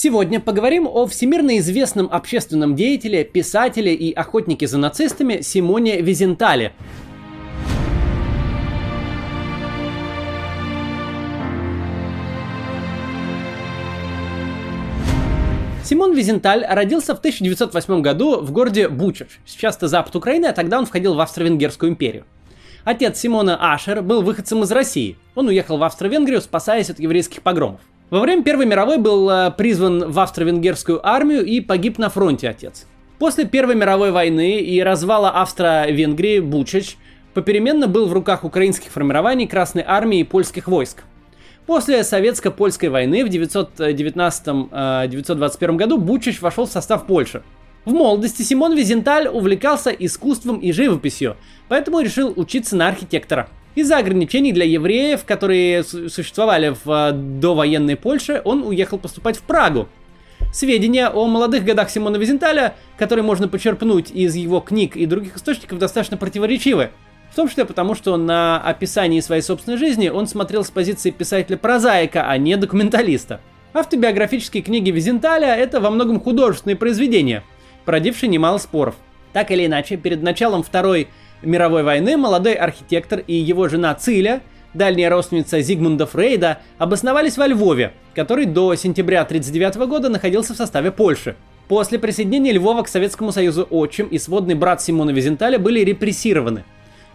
Сегодня поговорим о всемирно известном общественном деятеле, писателе и охотнике за нацистами Симоне Визентале. Симон Визенталь родился в 1908 году в городе Бучач, сейчас это запад Украины, а тогда он входил в Австро-Венгерскую империю. Отец Симона Ашер был выходцем из России. Он уехал в Австро-Венгрию, спасаясь от еврейских погромов. Во время Первой мировой был э, призван в австро-венгерскую армию и погиб на фронте отец. После Первой мировой войны и развала Австро-Венгрии Бучач попеременно был в руках украинских формирований Красной армии и польских войск. После советско-польской войны в 1919-1921 э, году Бучач вошел в состав Польши. В молодости Симон Визенталь увлекался искусством и живописью, поэтому решил учиться на архитектора – из-за ограничений для евреев, которые существовали в э, довоенной Польше, он уехал поступать в Прагу. Сведения о молодых годах Симона Визенталя, которые можно почерпнуть из его книг и других источников, достаточно противоречивы. В том числе потому, что на описании своей собственной жизни он смотрел с позиции писателя-прозаика, а не документалиста. Автобиографические книги Визенталя – это во многом художественные произведения, породившие немало споров. Так или иначе, перед началом Второй мировой войны молодой архитектор и его жена Циля, дальняя родственница Зигмунда Фрейда, обосновались во Львове, который до сентября 1939 года находился в составе Польши. После присоединения Львова к Советскому Союзу отчим и сводный брат Симона Визенталя были репрессированы.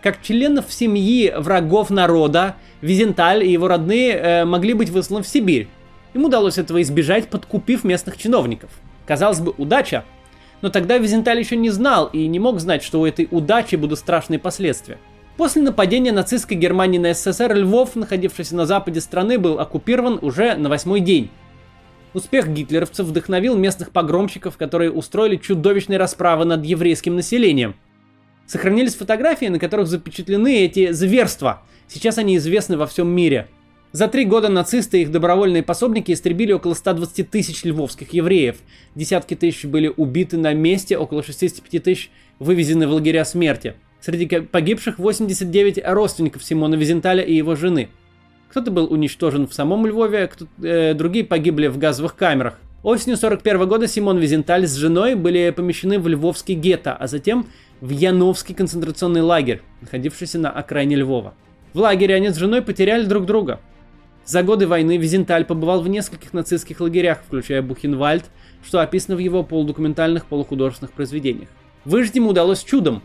Как членов семьи врагов народа, Визенталь и его родные э, могли быть высланы в Сибирь. Им удалось этого избежать, подкупив местных чиновников. Казалось бы, удача, но тогда Визенталь еще не знал и не мог знать, что у этой удачи будут страшные последствия. После нападения нацистской Германии на СССР Львов, находившийся на западе страны, был оккупирован уже на восьмой день. Успех гитлеровцев вдохновил местных погромщиков, которые устроили чудовищные расправы над еврейским населением. Сохранились фотографии, на которых запечатлены эти зверства. Сейчас они известны во всем мире – за три года нацисты и их добровольные пособники истребили около 120 тысяч львовских евреев. Десятки тысяч были убиты на месте, около 65 тысяч вывезены в лагеря смерти. Среди погибших 89 родственников Симона Визенталя и его жены. Кто-то был уничтожен в самом Львове, э, другие погибли в газовых камерах. Осенью 41 года Симон Визенталь с женой были помещены в Львовский гетто, а затем в Яновский концентрационный лагерь, находившийся на окраине Львова. В лагере они с женой потеряли друг друга. За годы войны Визенталь побывал в нескольких нацистских лагерях, включая Бухенвальд, что описано в его полудокументальных полухудожественных произведениях. Выжить ему удалось чудом.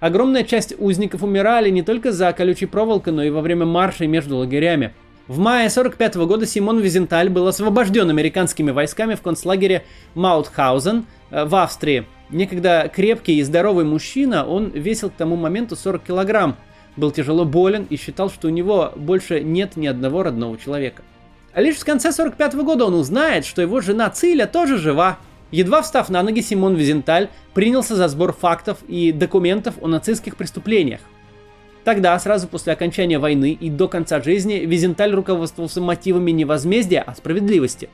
Огромная часть узников умирали не только за колючей проволокой, но и во время маршей между лагерями. В мае 45 года Симон Визенталь был освобожден американскими войсками в концлагере Маутхаузен э, в Австрии. Некогда крепкий и здоровый мужчина, он весил к тому моменту 40 килограмм, был тяжело болен и считал, что у него больше нет ни одного родного человека. А лишь в конце 45 года он узнает, что его жена Циля тоже жива. Едва встав на ноги, Симон Визенталь принялся за сбор фактов и документов о нацистских преступлениях. Тогда, сразу после окончания войны и до конца жизни, Визенталь руководствовался мотивами не возмездия, а справедливости.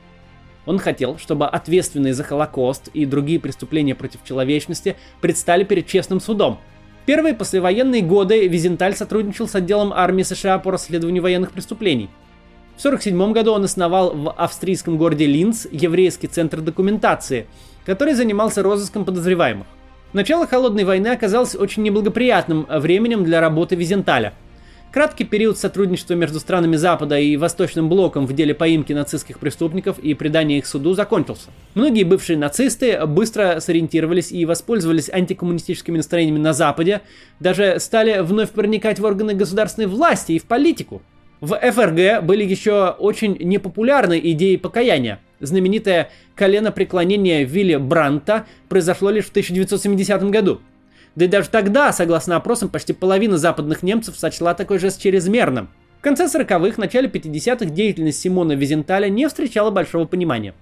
Он хотел, чтобы ответственные за Холокост и другие преступления против человечности предстали перед честным судом – первые послевоенные годы Визенталь сотрудничал с отделом армии США по расследованию военных преступлений. В 1947 году он основал в австрийском городе Линц еврейский центр документации, который занимался розыском подозреваемых. Начало Холодной войны оказалось очень неблагоприятным временем для работы Визенталя – Краткий период сотрудничества между странами Запада и Восточным блоком в деле поимки нацистских преступников и предания их суду закончился. Многие бывшие нацисты быстро сориентировались и воспользовались антикоммунистическими настроениями на Западе, даже стали вновь проникать в органы государственной власти и в политику. В ФРГ были еще очень непопулярны идеи покаяния. Знаменитое колено преклонения Вилли Бранта произошло лишь в 1970 году – да и даже тогда, согласно опросам, почти половина западных немцев сочла такой жест чрезмерным. В конце 40-х, начале 50-х деятельность Симона Визенталя не встречала большого понимания.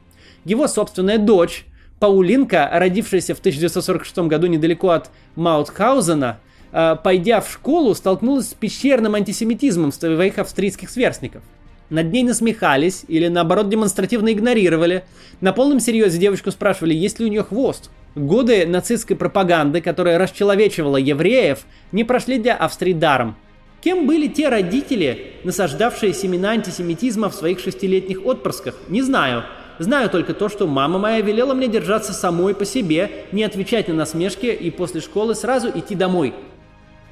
Его собственная дочь, Паулинка, родившаяся в 1946 году недалеко от Маутхаузена, э, пойдя в школу, столкнулась с пещерным антисемитизмом своих австрийских сверстников. Над ней насмехались или наоборот демонстративно игнорировали. На полном серьезе девочку спрашивали, есть ли у нее хвост. Годы нацистской пропаганды, которая расчеловечивала евреев, не прошли для Австрии даром. Кем были те родители, насаждавшие семена антисемитизма в своих шестилетних отпрысках? Не знаю. Знаю только то, что мама моя велела мне держаться самой по себе, не отвечать на насмешки и после школы сразу идти домой.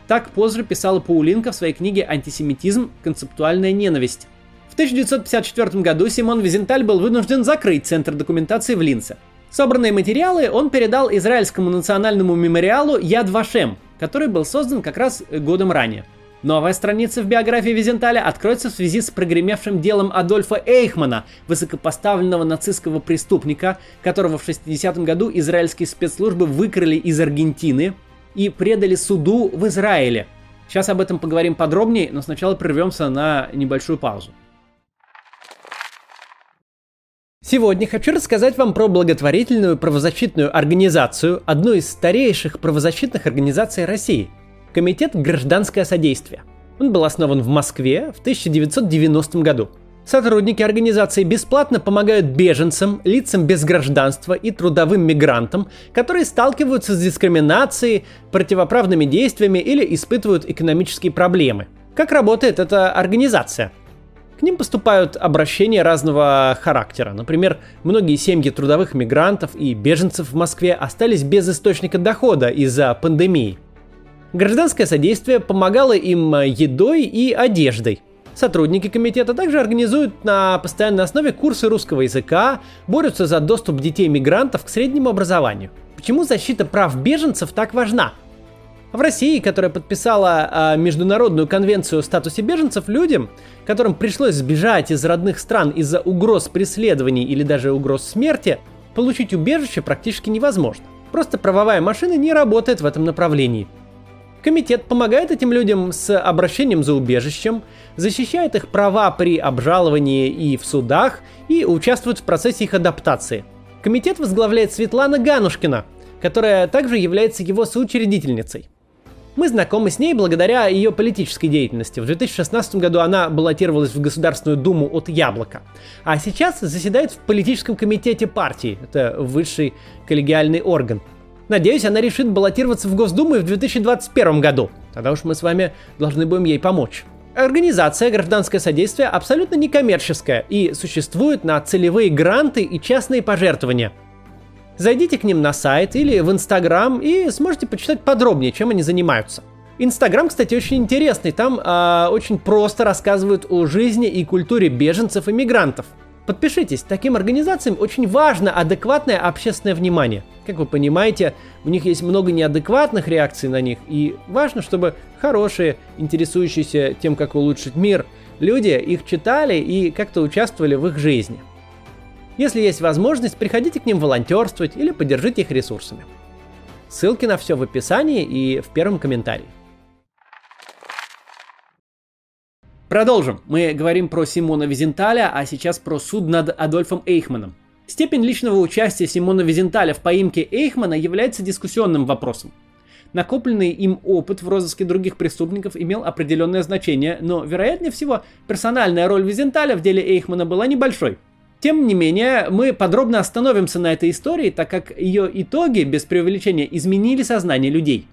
Так позже писала Паулинка в своей книге «Антисемитизм. Концептуальная ненависть». В 1954 году Симон Визенталь был вынужден закрыть Центр документации в Линце. Собранные материалы он передал израильскому национальному мемориалу Яд Вашем, который был создан как раз годом ранее. Новая страница в биографии Визенталя откроется в связи с прогремевшим делом Адольфа Эйхмана, высокопоставленного нацистского преступника, которого в 60-м году израильские спецслужбы выкрали из Аргентины и предали суду в Израиле. Сейчас об этом поговорим подробнее, но сначала прервемся на небольшую паузу. Сегодня хочу рассказать вам про благотворительную правозащитную организацию, одну из старейших правозащитных организаций России – Комитет «Гражданское содействие». Он был основан в Москве в 1990 году – Сотрудники организации бесплатно помогают беженцам, лицам без гражданства и трудовым мигрантам, которые сталкиваются с дискриминацией, противоправными действиями или испытывают экономические проблемы. Как работает эта организация? К ним поступают обращения разного характера. Например, многие семьи трудовых мигрантов и беженцев в Москве остались без источника дохода из-за пандемии. Гражданское содействие помогало им едой и одеждой – Сотрудники комитета также организуют на постоянной основе курсы русского языка, борются за доступ детей-мигрантов к среднему образованию. Почему защита прав беженцев так важна? В России, которая подписала э, Международную конвенцию о статусе беженцев, людям, которым пришлось сбежать из родных стран из-за угроз преследований или даже угроз смерти, получить убежище практически невозможно. Просто правовая машина не работает в этом направлении – Комитет помогает этим людям с обращением за убежищем, защищает их права при обжаловании и в судах и участвует в процессе их адаптации. Комитет возглавляет Светлана Ганушкина, которая также является его соучредительницей. Мы знакомы с ней благодаря ее политической деятельности. В 2016 году она баллотировалась в Государственную Думу от Яблока. А сейчас заседает в политическом комитете партии. Это высший коллегиальный орган. Надеюсь, она решит баллотироваться в Госдуму в 2021 году. Тогда уж мы с вами должны будем ей помочь. Организация «Гражданское содействие» абсолютно некоммерческая и существует на целевые гранты и частные пожертвования. Зайдите к ним на сайт или в Инстаграм и сможете почитать подробнее, чем они занимаются. Инстаграм, кстати, очень интересный. Там э, очень просто рассказывают о жизни и культуре беженцев и мигрантов – Подпишитесь, таким организациям очень важно адекватное общественное внимание. Как вы понимаете, у них есть много неадекватных реакций на них, и важно, чтобы хорошие, интересующиеся тем, как улучшить мир, люди их читали и как-то участвовали в их жизни. Если есть возможность, приходите к ним волонтерствовать или поддержите их ресурсами. Ссылки на все в описании и в первом комментарии. Продолжим. Мы говорим про Симона Визенталя, а сейчас про суд над Адольфом Эйхманом. Степень личного участия Симона Визенталя в поимке Эйхмана является дискуссионным вопросом. Накопленный им опыт в розыске других преступников имел определенное значение, но, вероятнее всего, персональная роль Визенталя в деле Эйхмана была небольшой. Тем не менее, мы подробно остановимся на этой истории, так как ее итоги, без преувеличения, изменили сознание людей.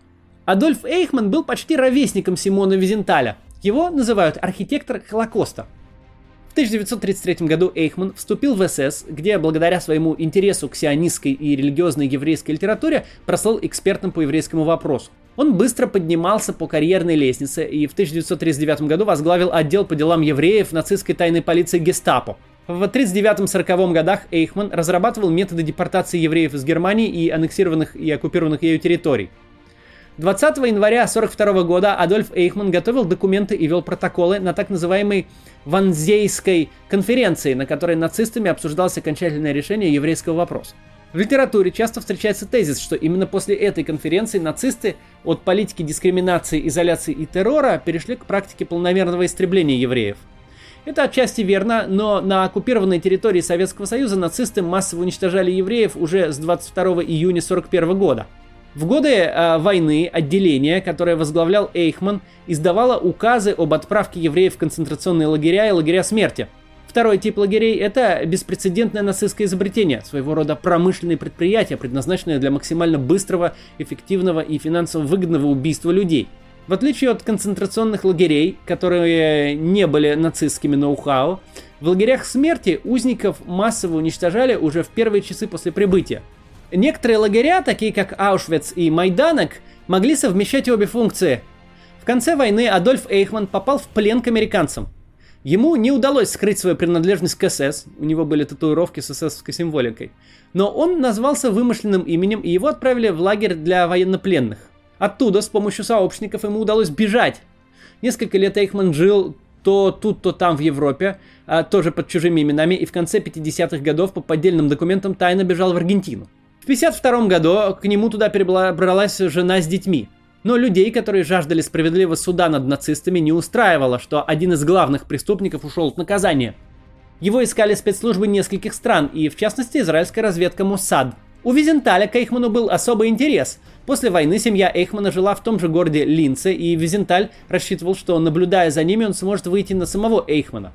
Адольф Эйхман был почти ровесником Симона Визенталя – его называют архитектор Холокоста. В 1933 году Эйхман вступил в СС, где благодаря своему интересу к сионистской и религиозной еврейской литературе прослал экспертом по еврейскому вопросу. Он быстро поднимался по карьерной лестнице и в 1939 году возглавил отдел по делам евреев нацистской тайной полиции гестапо. В 1939-1940 годах Эйхман разрабатывал методы депортации евреев из Германии и аннексированных и оккупированных ею территорий. 20 января 1942 года Адольф Эйхман готовил документы и вел протоколы на так называемой Ванзейской конференции, на которой нацистами обсуждалось окончательное решение еврейского вопроса. В литературе часто встречается тезис, что именно после этой конференции нацисты от политики дискриминации, изоляции и террора перешли к практике полномерного истребления евреев. Это отчасти верно, но на оккупированной территории Советского Союза нацисты массово уничтожали евреев уже с 22 июня 1941 года – в годы э, войны отделение, которое возглавлял Эйхман, издавало указы об отправке евреев в концентрационные лагеря и лагеря смерти. Второй тип лагерей – это беспрецедентное нацистское изобретение, своего рода промышленные предприятия, предназначенные для максимально быстрого, эффективного и финансово выгодного убийства людей. В отличие от концентрационных лагерей, которые не были нацистскими ноу-хау, В лагерях смерти узников массово уничтожали уже в первые часы после прибытия. Некоторые лагеря, такие как Аушвиц и Майданок, могли совмещать обе функции. В конце войны Адольф Эйхман попал в плен к американцам. Ему не удалось скрыть свою принадлежность к СС, у него были татуировки с эсэсовской символикой, но он назвался вымышленным именем и его отправили в лагерь для военнопленных. Оттуда с помощью сообщников ему удалось бежать. Несколько лет Эйхман жил то тут, то там в Европе, а, тоже под чужими именами, и в конце 50-х годов по поддельным документам тайно бежал в Аргентину. В 52 году к нему туда перебралась жена с детьми. Но людей, которые жаждали справедливого суда над нацистами, не устраивало, что один из главных преступников ушел от наказания. Его искали спецслужбы нескольких стран, и в частности израильская разведка Моссад. У Визенталя к Эйхману был особый интерес. После войны семья Эйхмана жила в том же городе Линце, и Визенталь рассчитывал, что наблюдая за ними, он сможет выйти на самого Эйхмана.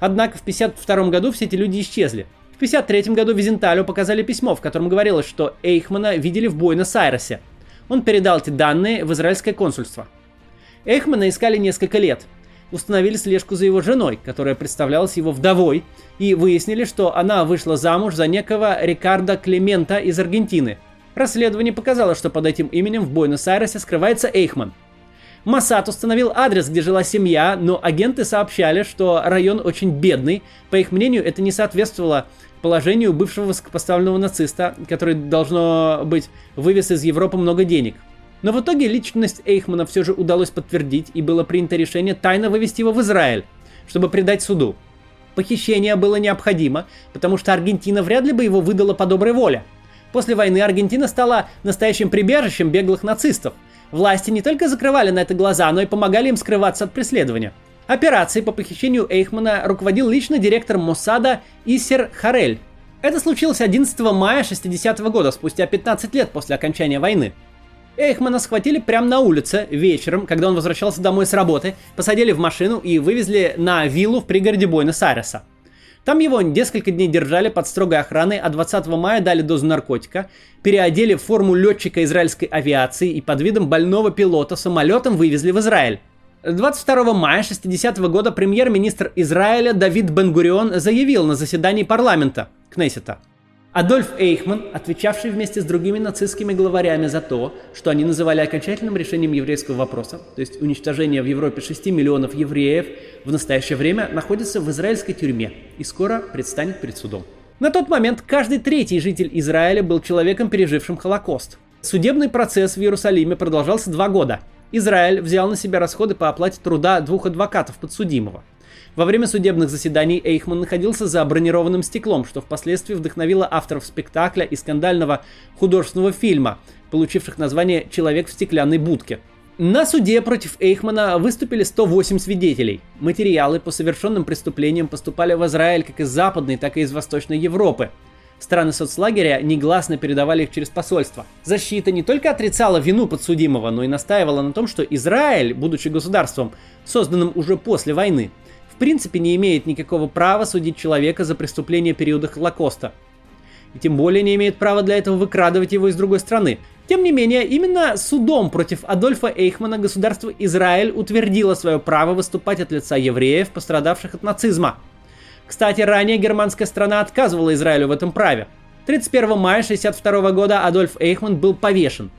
Однако в 1952 году все эти люди исчезли. В 1953 году Визенталю показали письмо, в котором говорилось, что Эйхмана видели в Буэнос-Айресе. Он передал эти данные в израильское консульство. Эйхмана искали несколько лет. Установили слежку за его женой, которая представлялась его вдовой, и выяснили, что она вышла замуж за некого Рикардо Клемента из Аргентины. Расследование показало, что под этим именем в Буэнос-Айресе скрывается Эйхман. Массад установил адрес, где жила семья, но агенты сообщали, что район очень бедный. По их мнению, это не соответствовало положению бывшего высокопоставленного нациста, который, должно быть, вывез из Европы много денег. Но в итоге личность Эйхмана все же удалось подтвердить, и было принято решение тайно вывести его в Израиль, чтобы предать суду. Похищение было необходимо, потому что Аргентина вряд ли бы его выдала по доброй воле. После войны Аргентина стала настоящим прибежищем беглых нацистов. Власти не только закрывали на это глаза, но и помогали им скрываться от преследования. Операцией по похищению Эйхмана руководил лично директор Моссада Иссер Харель. Это случилось 11 мая 60 -го года, спустя 15 лет после окончания войны. Эйхмана схватили прямо на улице вечером, когда он возвращался домой с работы, посадили в машину и вывезли на виллу в пригороде Буэнос-Айреса. Там его несколько дней держали под строгой охраной, а 20 мая дали дозу наркотика, переодели в форму летчика израильской авиации и под видом больного пилота самолетом вывезли в Израиль. 22 мая 60 -го года премьер-министр Израиля Давид Бенгурион заявил на заседании парламента Кнессета. Адольф Эйхман, отвечавший вместе с другими нацистскими главарями за то, что они называли окончательным решением еврейского вопроса, то есть уничтожение в Европе 6 миллионов евреев, в настоящее время находится в израильской тюрьме и скоро предстанет перед судом. На тот момент каждый третий житель Израиля был человеком, пережившим Холокост. Судебный процесс в Иерусалиме продолжался два года, Израиль взял на себя расходы по оплате труда двух адвокатов подсудимого. Во время судебных заседаний Эйхман находился за бронированным стеклом, что впоследствии вдохновило авторов спектакля и скандального художественного фильма, получивших название «Человек в стеклянной будке». На суде против Эйхмана выступили 108 свидетелей. Материалы по совершенным преступлениям поступали в Израиль как из Западной, так и из Восточной Европы. Страны соцлагеря негласно передавали их через посольство. Защита не только отрицала вину подсудимого, но и настаивала на том, что Израиль, будучи государством, созданным уже после войны, принципе не имеет никакого права судить человека за преступление периода Холокоста. И тем более не имеет права для этого выкрадывать его из другой страны. Тем не менее, именно судом против Адольфа Эйхмана государство Израиль утвердило свое право выступать от лица евреев, пострадавших от нацизма – кстати, ранее германская страна отказывала Израилю в этом праве. 31 мая 1962 года Адольф Эйхман был повешен.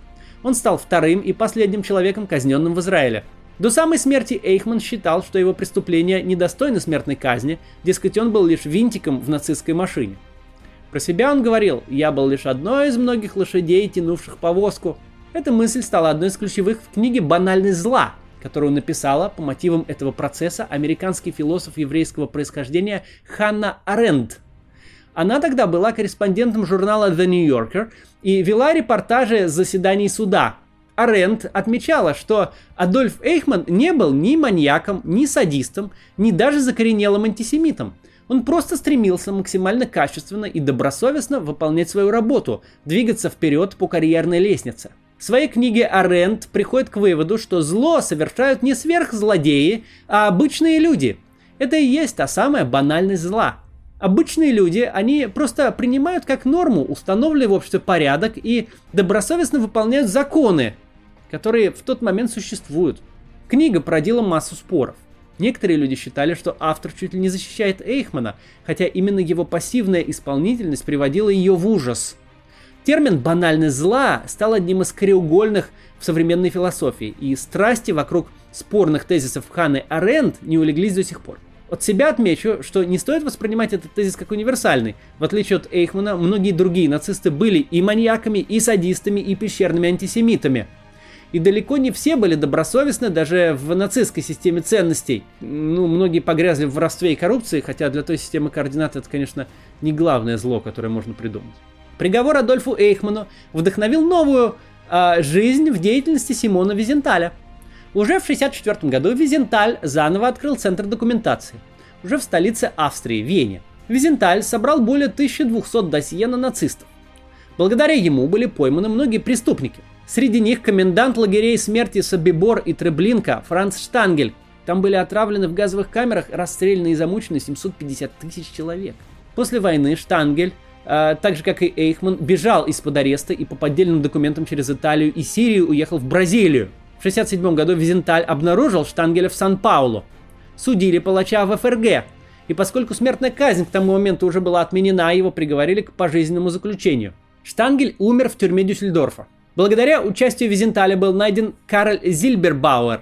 Он стал вторым и последним человеком, казненным в Израиле. До самой смерти Эйхман считал, что его преступления недостойны смертной казни, дескать, он был лишь винтиком в нацистской машине. Про себя он говорил, я был лишь одной из многих лошадей, тянувших повозку. Эта мысль стала одной из ключевых в книге «Банальность зла», которую написала по мотивам этого процесса американский философ еврейского происхождения Ханна Аренд. Она тогда была корреспондентом журнала The New Yorker и вела репортажи с заседаний суда. Аренд отмечала, что Адольф Эйхман не был ни маньяком, ни садистом, ни даже закоренелым антисемитом. Он просто стремился максимально качественно и добросовестно выполнять свою работу, двигаться вперед по карьерной лестнице. В своей книге Аренд приходит к выводу, что зло совершают не сверхзлодеи, а обычные люди. Это и есть та самая банальность зла. Обычные люди, они просто принимают как норму установленный в обществе порядок и добросовестно выполняют законы, которые в тот момент существуют. Книга породила массу споров. Некоторые люди считали, что автор чуть ли не защищает Эйхмана, хотя именно его пассивная исполнительность приводила ее в ужас. Термин «банальность зла» стал одним из краеугольных в современной философии, и страсти вокруг спорных тезисов Ханы Аренд не улеглись до сих пор. От себя отмечу, что не стоит воспринимать этот тезис как универсальный. В отличие от Эйхмана, многие другие нацисты были и маньяками, и садистами, и пещерными антисемитами. И далеко не все были добросовестны даже в нацистской системе ценностей. Ну, многие погрязли в воровстве и коррупции, хотя для той системы координат это, конечно, не главное зло, которое можно придумать. Приговор Адольфу Эйхману вдохновил новую э, жизнь в деятельности Симона Визенталя – уже в 1964 году Визенталь заново открыл центр документации, уже в столице Австрии, Вене. Визенталь собрал более 1200 досье на нацистов. Благодаря ему были пойманы многие преступники. Среди них комендант лагерей смерти Собибор и Треблинка Франц Штангель. Там были отравлены в газовых камерах, расстреляны и замучены 750 тысяч человек. После войны Штангель Uh, так же как и Эйхман, бежал из-под ареста и по поддельным документам через Италию и Сирию уехал в Бразилию. В 1967 году Визенталь обнаружил Штангеля в Сан-Паулу. Судили палача в ФРГ. И поскольку смертная казнь к тому моменту уже была отменена, его приговорили к пожизненному заключению. Штангель умер в тюрьме Дюссельдорфа. Благодаря участию Визенталя был найден Карл Зильбербауэр,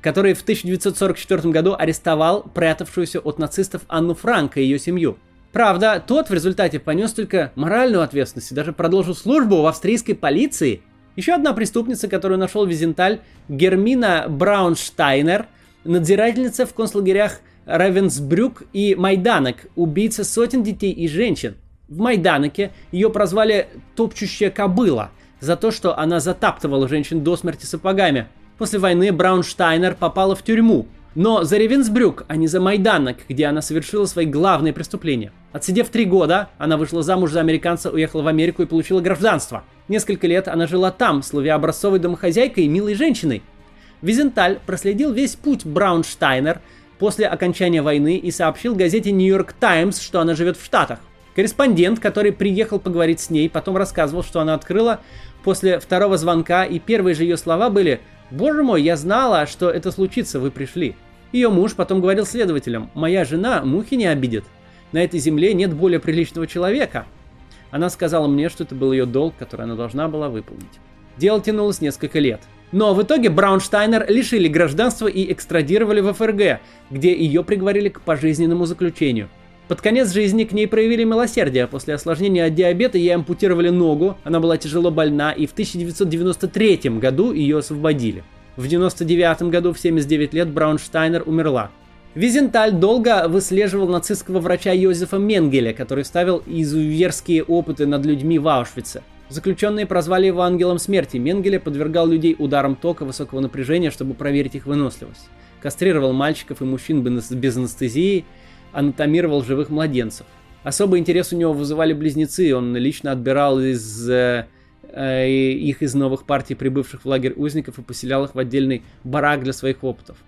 который в 1944 году арестовал прятавшуюся от нацистов Анну Франко и ее семью. Правда, тот в результате понес только моральную ответственность и даже продолжил службу в австрийской полиции – еще одна преступница, которую нашел Визенталь, Гермина Браунштайнер, надзирательница в концлагерях Равенсбрюк и Майданок, убийца сотен детей и женщин. В Майданоке ее прозвали «топчущая кобыла» за то, что она затаптывала женщин до смерти сапогами. После войны Браунштайнер попала в тюрьму, но за Ревенсбрюк, а не за Майданок, где она совершила свои главные преступления. Отсидев три года, она вышла замуж за американца, уехала в Америку и получила гражданство. Несколько лет она жила там, словя образцовой домохозяйкой и милой женщиной. Визенталь проследил весь путь Браунштайнер после окончания войны и сообщил газете «Нью-Йорк Таймс», что она живет в Штатах. Корреспондент, который приехал поговорить с ней, потом рассказывал, что она открыла после второго звонка, и первые же ее слова были «Боже мой, я знала, что это случится, вы пришли». Ее муж потом говорил следователям, «Моя жена мухи не обидит. На этой земле нет более приличного человека». Она сказала мне, что это был ее долг, который она должна была выполнить. Дело тянулось несколько лет. Но в итоге Браунштайнер лишили гражданства и экстрадировали в ФРГ, где ее приговорили к пожизненному заключению. Под конец жизни к ней проявили милосердие. После осложнения от диабета ей ампутировали ногу, она была тяжело больна, и в 1993 году ее освободили. В 1999 году в 79 лет Браунштайнер умерла. Визенталь долго выслеживал нацистского врача Йозефа Менгеля, который ставил изуверские опыты над людьми в Аушвице. Заключенные прозвали его ангелом смерти. Менгеля подвергал людей ударам тока высокого напряжения, чтобы проверить их выносливость. Кастрировал мальчиков и мужчин без анестезии, анатомировал живых младенцев. Особый интерес у него вызывали близнецы, он лично отбирал из э, э, их из новых партий, прибывших в лагерь узников, и поселял их в отдельный барак для своих опытов.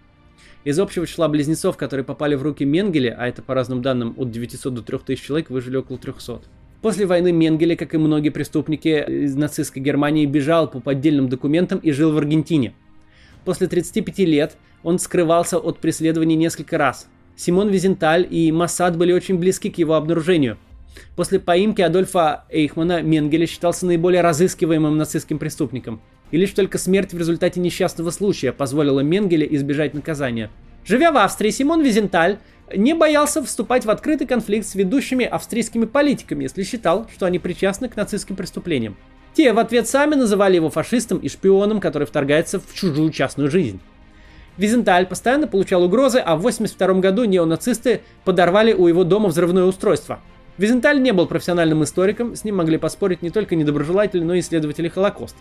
Из общего числа близнецов, которые попали в руки Менгеле, а это по разным данным от 900 до 3000 человек, выжили около 300. После войны Менгеле, как и многие преступники из нацистской Германии, бежал по поддельным документам и жил в Аргентине. После 35 лет он скрывался от преследований несколько раз. Симон Визенталь и Массад были очень близки к его обнаружению. После поимки Адольфа Эйхмана Менгеле считался наиболее разыскиваемым нацистским преступником – и лишь только смерть в результате несчастного случая позволила Менгеле избежать наказания. Живя в Австрии, Симон Визенталь не боялся вступать в открытый конфликт с ведущими австрийскими политиками, если считал, что они причастны к нацистским преступлениям. Те в ответ сами называли его фашистом и шпионом, который вторгается в чужую частную жизнь. Визенталь постоянно получал угрозы, а в 1982 году неонацисты подорвали у его дома взрывное устройство. Визенталь не был профессиональным историком, с ним могли поспорить не только недоброжелатели, но и исследователи Холокоста.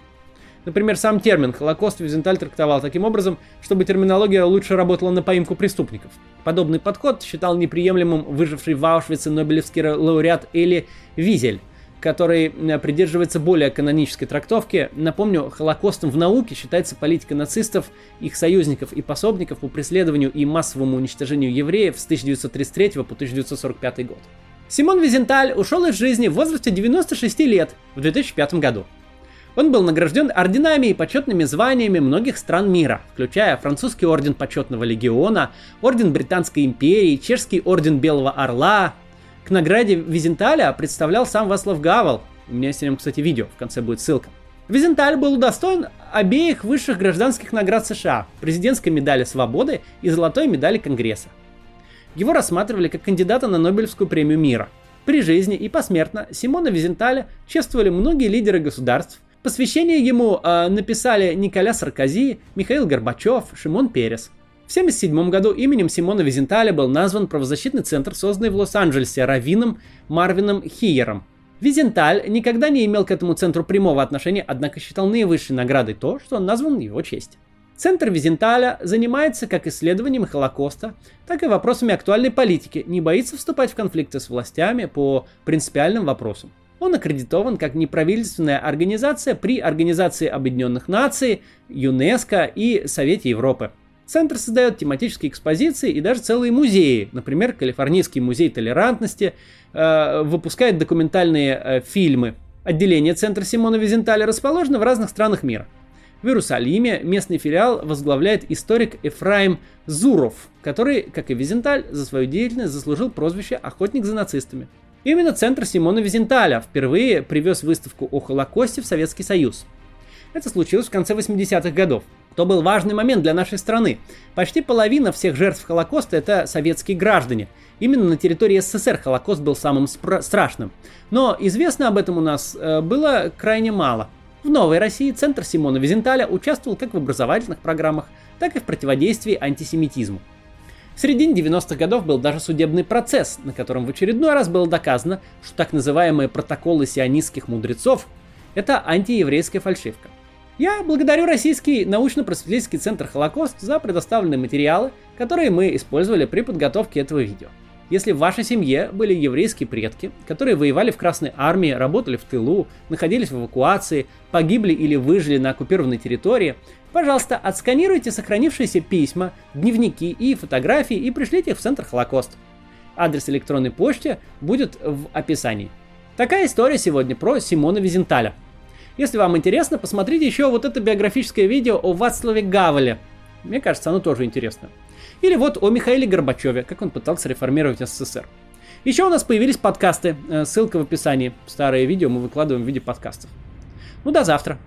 Например, сам термин «Холокост» Визенталь трактовал таким образом, чтобы терминология лучше работала на поимку преступников. Подобный подход считал неприемлемым выживший в Аушвице нобелевский лауреат Эли Визель, который э, придерживается более канонической трактовки. Напомню, Холокостом в науке считается политика нацистов, их союзников и пособников по преследованию и массовому уничтожению евреев с 1933 по 1945 год. Симон Визенталь ушел из жизни в возрасте 96 лет в 2005 году. Он был награжден орденами и почетными званиями многих стран мира, включая французский орден почетного легиона, орден Британской империи, чешский орден Белого Орла. К награде Визенталя представлял сам Васлав Гавел. У меня есть о нем, кстати, видео, в конце будет ссылка. Визенталь был удостоен обеих высших гражданских наград США – президентской медали свободы и золотой медали Конгресса. Его рассматривали как кандидата на Нобелевскую премию мира. При жизни и посмертно Симона Визенталя чествовали многие лидеры государств, Посвящение ему э, написали Николя Саркози, Михаил Горбачев, Шимон Перес. В 1977 году именем Симона Визенталя был назван правозащитный центр, созданный в Лос-Анджелесе раввином Марвином Хиером. Визенталь никогда не имел к этому центру прямого отношения, однако считал наивысшей наградой то, что он назван в его честь. Центр Визенталя занимается как исследованием Холокоста, так и вопросами актуальной политики, не боится вступать в конфликты с властями по принципиальным вопросам. Он аккредитован как неправительственная организация при Организации Объединенных Наций, ЮНЕСКО и Совете Европы. Центр создает тематические экспозиции и даже целые музеи. Например, Калифорнийский музей толерантности э, выпускает документальные э, фильмы. Отделение Центра Симона Визенталя расположено в разных странах мира. В Иерусалиме местный филиал возглавляет историк Эфраим Зуров, который, как и Визенталь, за свою деятельность заслужил прозвище «Охотник за нацистами». Именно центр Симона Визенталя впервые привез выставку о Холокосте в Советский Союз. Это случилось в конце 80-х годов. То был важный момент для нашей страны. Почти половина всех жертв Холокоста это советские граждане. Именно на территории СССР Холокост был самым страшным. Но известно об этом у нас э, было крайне мало. В Новой России Центр Симона Визенталя участвовал как в образовательных программах, так и в противодействии антисемитизму. В середине 90-х годов был даже судебный процесс, на котором в очередной раз было доказано, что так называемые протоколы сионистских мудрецов – это антиеврейская фальшивка. Я благодарю Российский научно-просветительский центр «Холокост» за предоставленные материалы, которые мы использовали при подготовке этого видео. Если в вашей семье были еврейские предки, которые воевали в Красной Армии, работали в тылу, находились в эвакуации, погибли или выжили на оккупированной территории, Пожалуйста, отсканируйте сохранившиеся письма, дневники и фотографии и пришлите их в Центр Холокост. Адрес электронной почты будет в описании. Такая история сегодня про Симона Визенталя. Если вам интересно, посмотрите еще вот это биографическое видео о Вацлаве Гавеле. Мне кажется, оно тоже интересно. Или вот о Михаиле Горбачеве, как он пытался реформировать СССР. Еще у нас появились подкасты, э, ссылка в описании. Старые видео мы выкладываем в виде подкастов. Ну до завтра.